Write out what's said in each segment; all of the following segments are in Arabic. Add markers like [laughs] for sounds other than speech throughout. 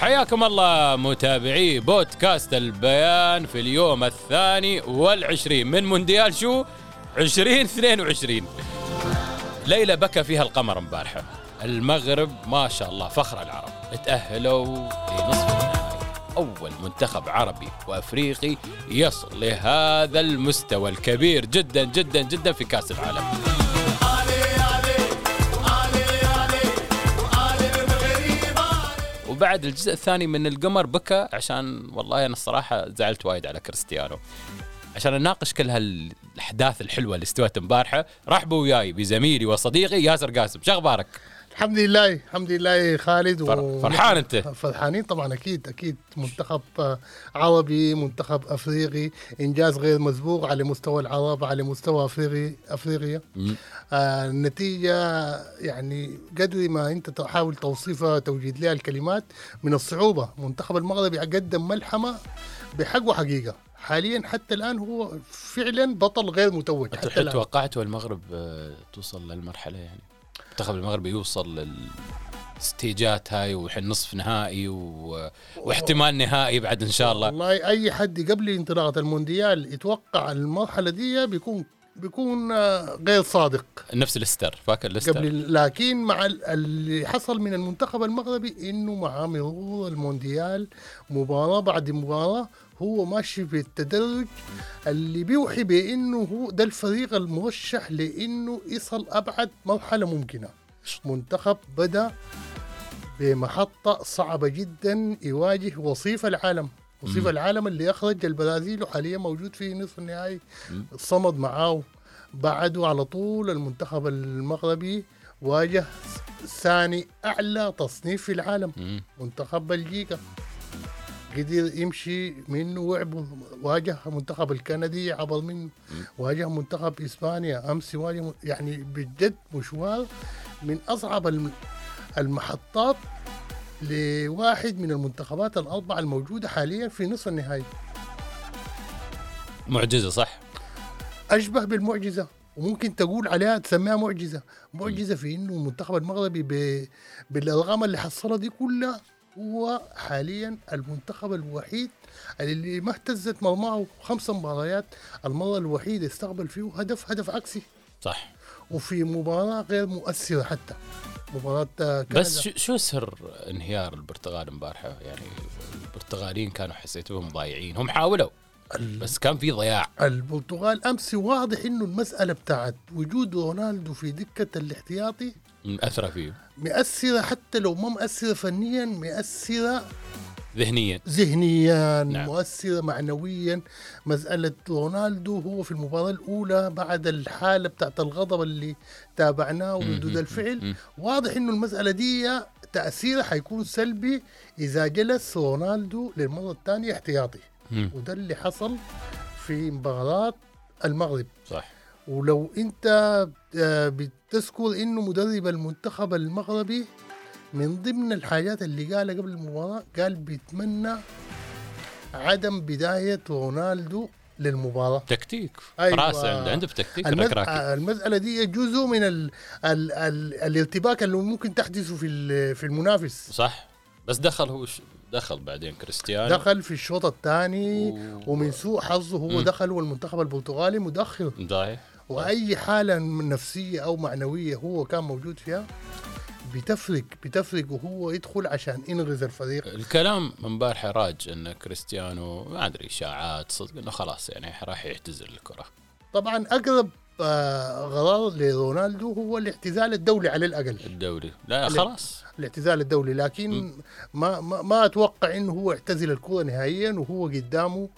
حياكم الله متابعي بودكاست البيان في اليوم الثاني والعشرين من مونديال شو؟ 2022 ليلة بكى فيها القمر امبارحة. المغرب ما شاء الله فخر العرب. تأهلوا لنصف النهائي. أول منتخب عربي وأفريقي يصل لهذا المستوى الكبير جدا جدا جدا في كأس العالم. وبعد الجزء الثاني من القمر بكى عشان والله أنا الصراحة زعلت وايد على كريستيانو عشان نناقش كل هالأحداث الحلوة اللي استوت امبارحة رحبوا وياي بزميلي وصديقي ياسر قاسم شو أخبارك؟ الحمد لله الحمد لله خالد فر- فرحان أنت؟ فرحانين طبعا أكيد أكيد. منتخب آه، عربي منتخب أفريقي إنجاز غير مسبوق على مستوى العرب على مستوى أفريقي أفريقيا. آه النتيجة يعني قدر ما أنت تحاول توصيفها توجد لها الكلمات من الصعوبة. منتخب المغرب قدم ملحمة بحق وحقيقة. حاليا حتى الآن هو فعلا بطل غير متوج. حتى الآن. توقعتوا المغرب آه، توصل للمرحلة يعني. المنتخب المغربي يوصل للستيجات هاي والحين نصف نهائي و... واحتمال نهائي بعد إن شاء الله. والله أي حد قبل انطلاقة المونديال يتوقع المرحلة دي بيكون بيكون آه، غير صادق. نفس الاستر فاكر الاستر قبل لكن مع ال- اللي حصل من المنتخب المغربي إنه مع مرور المونديال مباراة بعد مباراة هو ماشي في التدرج اللي بيوحي بأنه هو ده الفريق المرشح لأنه يصل أبعد مرحلة ممكنة. منتخب بدأ بمحطة صعبة جدا يواجه وصيف العالم. وصيف مم. العالم اللي أخرج البرازيل وحاليا موجود في نصف النهائي. صمد معاه. بعده على طول المنتخب المغربي واجه ثاني أعلى تصنيف في العالم. مم. منتخب بلجيكا. قدر يمشي منه وعبر واجه منتخب الكندي عبر منه واجه منتخب إسبانيا. أمس واجه يعني بجد مشوار من أصعب الم- المحطات لواحد من المنتخبات الأربعة الموجودة حاليا في نصف النهائي. معجزة صح؟ أشبه بالمعجزة وممكن تقول عليها تسميها معجزة. معجزة في إنه المنتخب المغربي. بالارقام اللي حصلها دي كلها هو حاليا المنتخب الوحيد اللي ما اهتزت مرماه خمس مباريات المرة الوحيده استقبل فيه هدف هدف عكسي. صح. وفي مباراة غير مؤثرة حتى. كندا. بس شو, شو سر انهيار البرتغال امبارحه يعني البرتغاليين كانوا حسيتوهم ضايعين. هم حاولوا بس كان في ضياع. البرتغال أمس واضح إنه المسألة بتاعت وجود رونالدو في دكة الاحتياطي مأثرة فيه. مؤثرة حتى لو ما مؤثرة فنيا مؤثرة ذهنيا. ذهنيا نعم. مؤثرة معنويا. مسألة رونالدو هو في المباراة الأولى بعد الحالة بتاعت الغضب اللي تابعناه وردود الفعل. واضح إنه المسألة دي تأثيرها حيكون سلبي إذا جلس رونالدو للمرة الثانية احتياطي. وده اللي حصل في مباراة المغرب. صح. ولو انت آه، بتذكر انه مدرب المنتخب المغربي من ضمن الحاجات اللي قالها قبل المباراة قال بيتمنى عدم بداية رونالدو للمباراة. تكتيك. أيوة. راسه عنده عنده تكتيك المز... آه، المسألة دي جزء من ال... ال... ال... الارتباك اللي ممكن تحدثه في ال- في المنافس. صح. بس دخل هو ش... دخل بعدين كريستيانو. دخل في الشوط الثاني و- ومن سوء حظه هو مم. دخل والمنتخب البرتغالي متأخر ضايع وأي حالة نفسية أو معنوية هو كان موجود فيها بتفرق بتفرق وهو يدخل عشان ينغز الفريق. الكلام امبارح راج إن كريستيانو ما أدري اشاعات صدق إنه خلاص يعني راح يعتزل الكرة. طبعا أقرب آه، قرار لرونالدو هو الاعتزال الدولي على الأقل. الدوري لا لا. خلاص. الاعتزال الدولي لكن ما ما, ما أتوقع إنه هو اعتزل الكرة نهائيا وهو قدامه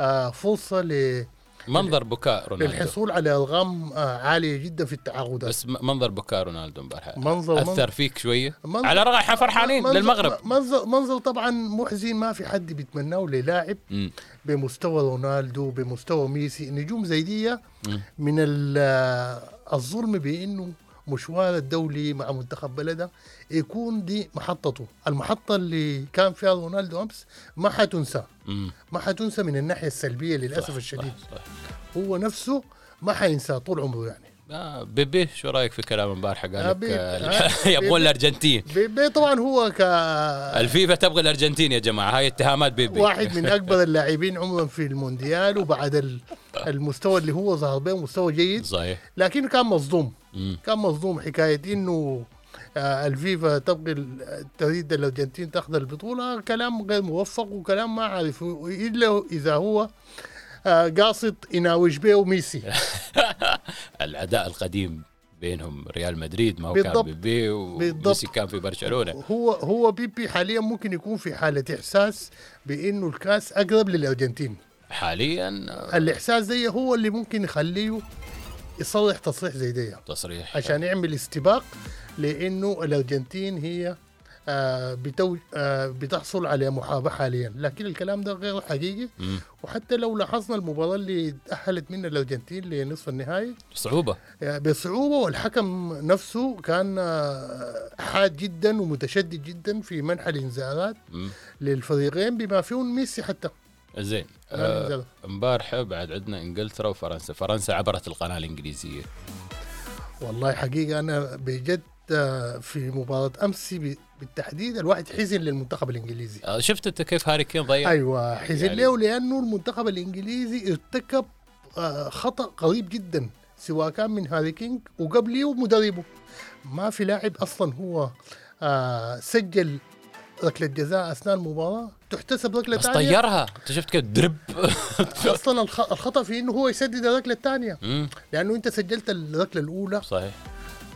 آه، فرصة ل منظر بكاء رونالدو. للحصول على ارقام آه، عالية جدا في التعاقدات. بس منظر بكاء رونالدو امبارح. منظر أثر فيك شوية؟ منظر- على الرغم إحنا فرحانين منظر- للمغرب. منظر منظر طبعا محزن ما في حد بيتمناه للاعب. بمستوى رونالدو بمستوى ميسي. نجوم زي دي. من ال- الظلم بإنه مشوار الدولي مع منتخب بلده يكون دي محطته المحطة اللي كان فيها رونالدو أمس ما حتنسى. ما حتنسى من الناحية السلبية صح، للأسف صح، الشديد صح. هو نفسه ما حينساه طول عمره يعني آه بيبي شو رأيك في كلام امبارح قال آه، لك بيبي. آه، آه، [laughs] يبغون بيبي. الأرجنتين بي- بي طبعا هو ك الفيفا تبغى الأرجنتين يا جماعة هاي اتهامات بيبي واحد من أكبر اللاعبين عمرا في المونديال وبعد ال- المستوى اللي هو ظهر به مستوى جيد. صحيح. لكن كان مصدوم. مم. كان مصدوم حكاية إنه آه، الفيفا تبغى تريد الأرجنتين تاخذ البطولة. كلام غير موفق وكلام ما عارف إلا إذا هو آه، قاصد يناوش به ميسي [laughs] العداء القديم بينهم ريال مدريد ما هو بالضبط. كان بيبي. وميسي كان في برشلونة. هو هو بيبي حاليا ممكن يكون في حالة إحساس بإنه الكأس أقرب للأرجنتين. حاليا الإحساس ده هو اللي ممكن يخليه يصرح تصريح زي ده تصريح. عشان يعمل استباق لأنه الأرجنتين هي آه بتو آه بتحصل على محاباة حاليا. لكن الكلام ده غير حقيقي. مم. وحتى لو لاحظنا المباراة اللي تأهلت منها الأرجنتين لنصف النهائي. صعوبه آه بصعوبة والحكم نفسه كان آه حاد جدا ومتشدد جدا في منح الإنذارات. للفريقين بما فيهم ميسي حتى. زين آه،. امبارح بعد عندنا إنجلترا وفرنسا. فرنسا عبرت القناة الإنجليزية. والله حقيقة أنا بجد آه، في مباراة أمس بالتحديد الواحد حزن للمنتخب الإنجليزي. آه، شفت أنت كيف هاري كين ضيع؟ أيوة حزن يعني- له لأنه المنتخب الإنجليزي ارتكب آه، خطأ قريب جدا سواء كان من هاري كينج وقبله ومدربه. ما في لاعب أصلا هو آه، سجل ركلة جزاء أثناء المباراة. تحتسب ركلة بس ثانية طيرها. انت شفت كيف درب. [laughs] أصلا الخ- الخطأ في إنه هو يسدد الركلة الثانية مم، لأنه أنت سجلت الركلة الأولى. صحيح.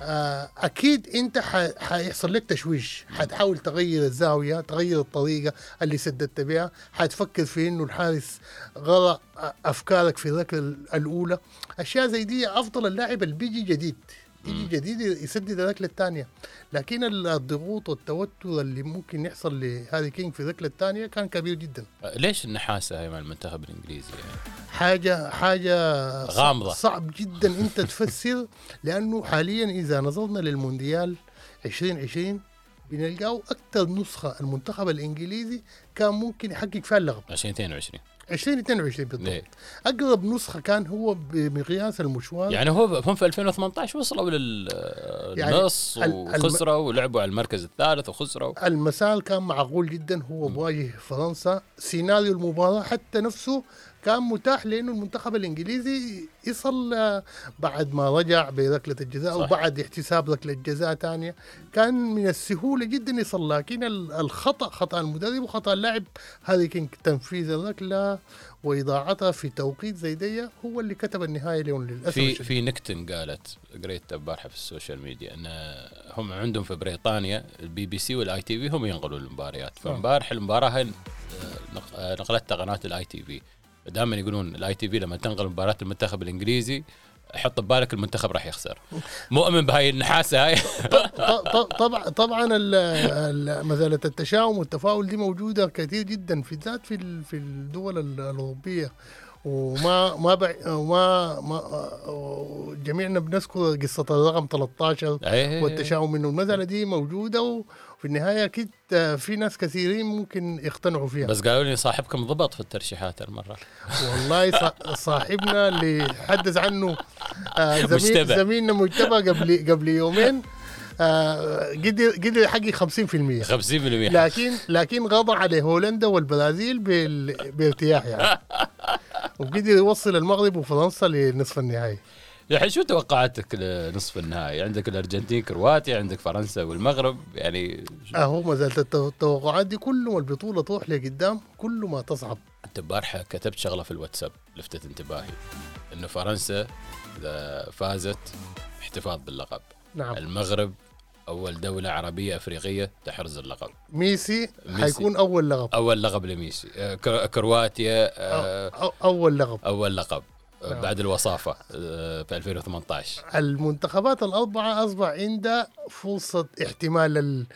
آه، أكيد أنت حيحصل لك تشويش. حتحاول تغير الزاوية تغير الطريقة اللي سددت بها. حتفكر في إنه الحارس غرى أفكارك في الركلة الأولى. أشياء زي دي أفضل اللاعب اللي بيجي جديد. يجي جديد يسدد الركله الثانية لكن الضغوط والتوتر اللي ممكن يحصل لهاري كينج في الركله الثانية كان كبير جدا. آه، ليش النحاسة هاي مع المنتخب الإنجليزي يعني؟ حاجة صع- غامضة. صعب جدا أنت تفسر [laughs] لأنه حاليا إذا نظرنا للمونديال 2020 بنلقاه أكثر نسخة المنتخب الإنجليزي كان ممكن يحقق فيها اللقب. 2022 2022 بالضبط. ليه؟ أقرب نسخة كان هو بمقياس المشوار. يعني هو هم في 2018 وصلوا يعني للنص الم- وخسروا ولعبوا على المركز الثالث وخسروا. المسار كان معقول جدا هو بواجه فرنسا. سيناريو المباراة حتى نفسه كان متاح لأنه المنتخب الإنجليزي يصل آه، بعد ما رجع بركله الجزاء صح. وبعد احتساب ركله جزاء ثانية كان من السهولة جدا يصل لكن ال- الخطأ خطأ المدرب وخطأ اللاعب. هاري كين تنفيذ الركلة وإضاعتها في توقيت زي دي هو اللي كتب النهاية لهم للأسف في. في نكتن قالت قريت امبارح في السوشيال ميديا إن هم عندهم في بريطانيا ال BBC وال ITV هم ينقلوا المباريات. فامبارح المباراة آه، آه، نقلتها قناة ال ITV. دائما يقولون ال ITV لما تنقل مباراة المنتخب الإنجليزي حط ببالك المنتخب راح يخسر. مؤمن بهاي النحاسة هاي. [laughs] طبعا طبعا ال- ال- مساله التشاؤم والتفاؤل دي موجودة كثير جدا في ذات في في الدول ال- الأوروبية. وما ما بع وما ما جميعنا بنذكر قصة الرقم 13 إيه. والتشاؤم انه المساله دي موجودة وفي النهاية أكيد في ناس كثيرين ممكن يقتنعوا فيها. بس قالوا لي صاحبكم ضبط في الترشيحات المرة. والله صا- صاحبنا اللي حدث عنه آه، زميل. زميلنا مجتبى قبل قبل يومين آه، قدر قدر يحقق 50% 50% لكن لكن غضى عليه هولندا والبرازيل بال... بارتياح يعني. [laughs] وقدر يوصل المغرب وفرنسا لنصف النهائي. الحين شو توقعاتك لنصف النهائي؟ عندك الأرجنتين كرواتيا، عندك فرنسا والمغرب يعني أهو ما زالت التو- التوقعات دي كل ما البطوله تروح لقدام كل ما تصعب أنت امبارح كتبت شغلة في الواتساب لفتت انتباهي إنه فرنسا إذا فازت احتفاظ باللقب. نعم. المغرب أول دولة عربية أفريقية تحرز اللقب. ميسي, ميسي. حيكون أول لقب. أول لقب لميسي. آه، كر- كرواتيا أو آه، أو أول لقب. أول لقب. بعد الوصافة آه، في 2018 المنتخبات الأربعة أصبح عندها فرصة احتمال ال-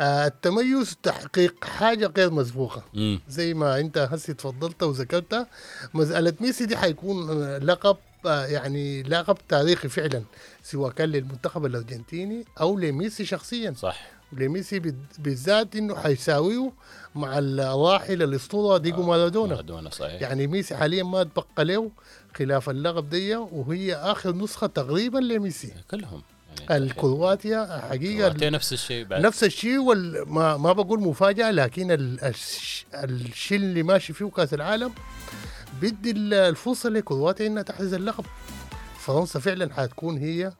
آه، التميز تحقيق حاجة غير مسبوقة. مم. زي ما أنت هسي تفضلت وذكرت مسألة ميسي دي حيكون آه، لقب آه، يعني لقب تاريخي فعلا سواء كان للمنتخب الأرجنتيني أو لميسي شخصيا. صح. لميسي بال- بالذات إنه حيساويه مع الراحل الأسطورة ديجو مارادونا. مارادونا صحيح. يعني ميسي حاليا ما تبقى له خلاف اللقب دي وهي آخر نسخة تقريبا لميسي كلهم يعني الكرواتيا حقيقة كرواتيا نفس الشيء بعد. نفس الشيء وال... ما, ما بقول مفاجأة لكن ال... الش... الشيء اللي ماشي فيه كأس العالم بدي ال- الفرصة لكرواتيا إنها تحرز اللقب. فرنسا فعلا حتكون هي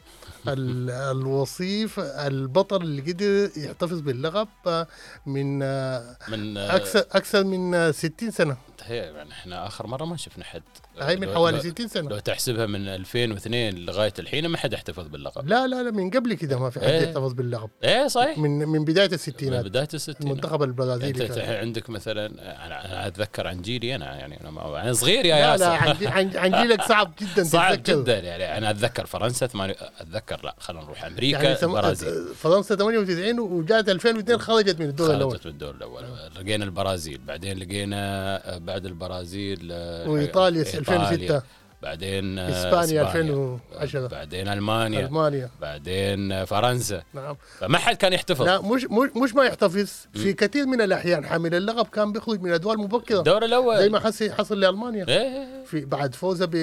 الوصيف البطل اللي قدر يحتفظ باللقب آه، من آه، من آه، أكثر أكثر من آه، 60 سنة. هي يعني إحنا آخر مرة ما شفنا حد. هاي من حوالي لو- 60 سنة. لو تحسبها من 2002 لغاية الحين ما حد احتفظ باللقب. لا لا لا من قبل كده ما في حد إيه. يحتفظ باللقب. إيه صحيح. من من بداية من الستينات بداية الستينات. المنتخب انت البرازيلي ت- كان. عندك مثلا أنا أتذكر عن جيلي أنا يعني أنا, أنا صغير يا لا ياسر. لا عن جي- عن جيلك صعب جدا [laughs] صعب. جدا يعني. أنا أتذكر فرنسا ثمانية أتذكر لا خلينا نروح أمريكا يعني سم... البرازيل. فرنسا 98 وجات 2002 خرجت من الدور الأول. خرجت من الدور الأول. لقينا البرازيل بعدين لقينا آه، بعد البرازيل آه، وإيطاليا إيطاليا. 2006 بعدين آه، إسبانيا 2010. بعدين ألمانيا. ألمانيا. بعدين فرنسا. نعم. فما حد كان يحتفظ. لا مش مش مش ما يحتفظ. في كثير من الأحيان حامل اللقب كان بيخرج من أدوار مبكرة. الدور الأول. زي ما حصل لألمانيا. إيه في بعد فوزها ب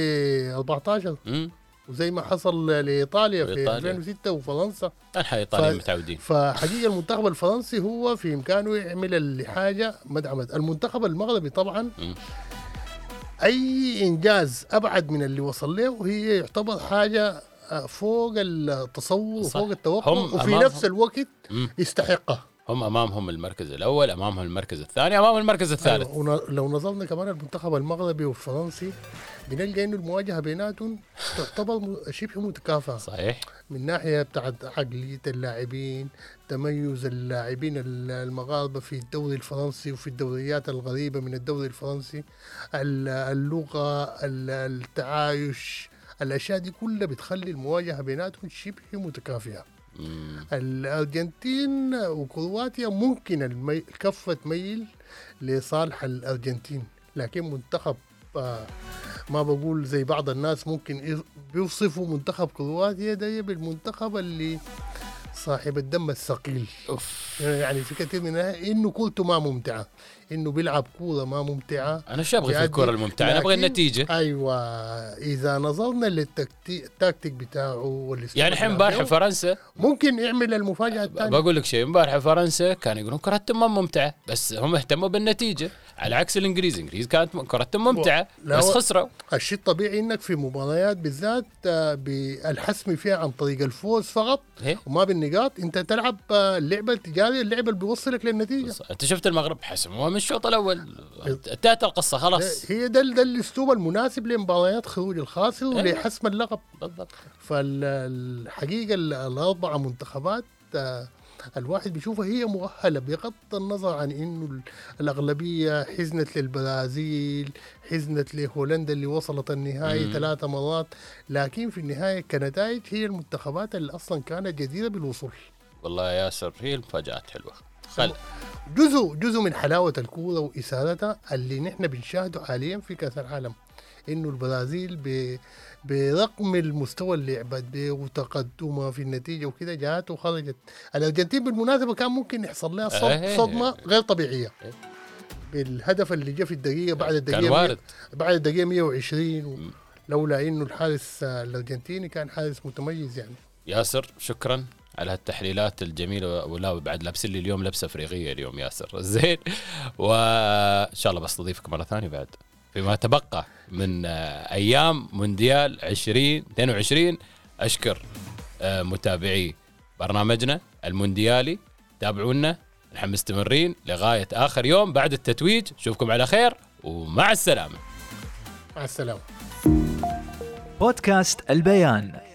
14 مم. وزي ما حصل لإيطاليا في وإيطاليا. 2006 وفرنسا كان إيطاليا ف- متعودين فحقيقة المنتخب الفرنسي هو في إمكانه يعمل الحاجة مدعمة المنتخب المغربي طبعا مم. أي إنجاز أبعد من اللي وصل له هي يعتبر حاجة آه، فوق التصور صح. وفوق التوقع وفي نفس الوقت. يستحقها هم أمامهم المركز الأول أمامهم المركز الثاني أمامهم المركز الثالث. أيوة، لو نظرنا كمان المنتخب المغربي والفرنسي بنلقى إنه المواجهة بيناتهم تعتبر شبه متكافئه صحيح. من ناحية بتاعت عقلية اللاعبين تميز اللاعبين ال- المغاربة في الدوري الفرنسي وفي الدوريات الغريبة من الدوري الفرنسي ال- اللغة ال- التعايش الأشياء دي كلها بتخلي المواجهة بيناتهم شبه متكافئة. مم. الأرجنتين وكرواتيا ممكن. الكفه تميل لصالح الأرجنتين لكن منتخب آه ما بقول زي بعض الناس ممكن بيوصفوا منتخب كرواتيا ده بالمنتخب اللي صاحب الدم الثقيل يعني في كثير من الناس إنه كورته ما ممتعة إنه بيلعب كورة ما ممتعة. أنا شو أبغى في الكره الممتعة؟ أنا أبغى النتيجة. أيوه إذا نظرنا للتكتيك بتاعه والأسلوب يعني الحين امبارح فرنسا ممكن يعمل المفاجأة الثانية. بقول لك شيء امبارح فرنسا كانوا يقولون كرتهم ما ممتعة بس هم اهتموا بالنتيجة على عكس الإنجليز. الانجليز كانت كرتهم ممتعة بس خسروا. الشيء الطبيعي إنك في مباريات بالذات آه، بالحسم فيها عن طريق الفوز فقط هي. وما بالنقاط. أنت تلعب آه، اللعبة التجارية اللعبة اللي بيوصلك للنتيجة. أنت شفت المغرب حسموها الشوط الأول. انتهت القصة خلاص. هي ده ده الأسلوب المناسب لمباريات خروج الخاسر ولحسم اللقب. بالضبط. فالحقيقة ال- الاربعه منتخبات آه، الواحد بيشوفها هي مؤهلة بغض النظر عن إنه ال- الأغلبية حزنت للبرازيل حزنت لهولندا اللي وصلت النهائي. ثلاث مرات. لكن في النهاية كنتائج هي المنتخبات اللي أصلا كانت جديره بالوصول. والله يا ياسر هي المفاجآت حلوة. خل جزء جزء من حلاوة الكورة واثارتها اللي نحن بنشاهده حاليا في كأس العالم. إنه البرازيل ب برغم المستوى اللي لعبت به وتقدمها في النتيجة وكده جات وخرجت. الأرجنتين بالمناسبة كان ممكن يحصل لها صد- إيه. صدمة غير طبيعية. إيه. بالهدف اللي جاء في الدقيقة بعد الدقيقة كان وارد بعد الدقيقة 120 و- لولا إنه الحارس الأرجنتيني كان حارس متميز يعني. ياسر شكرا. على هالتحليلات الجميلة. ولا بعد لابسين لي اليوم لبسة افريقيه اليوم ياسر. [laughs] زين. وإن شاء الله بستضيفك مرة ثانية بعد. فيما تبقى من آه، أيام مونديال 2022 أشكر آه، متابعي برنامجنا المونديالي. تابعونا نحن مستمرين لغاية آخر يوم بعد التتويج. اشوفكم على خير ومع السلامة. مع السلامة. بودكاست البيان.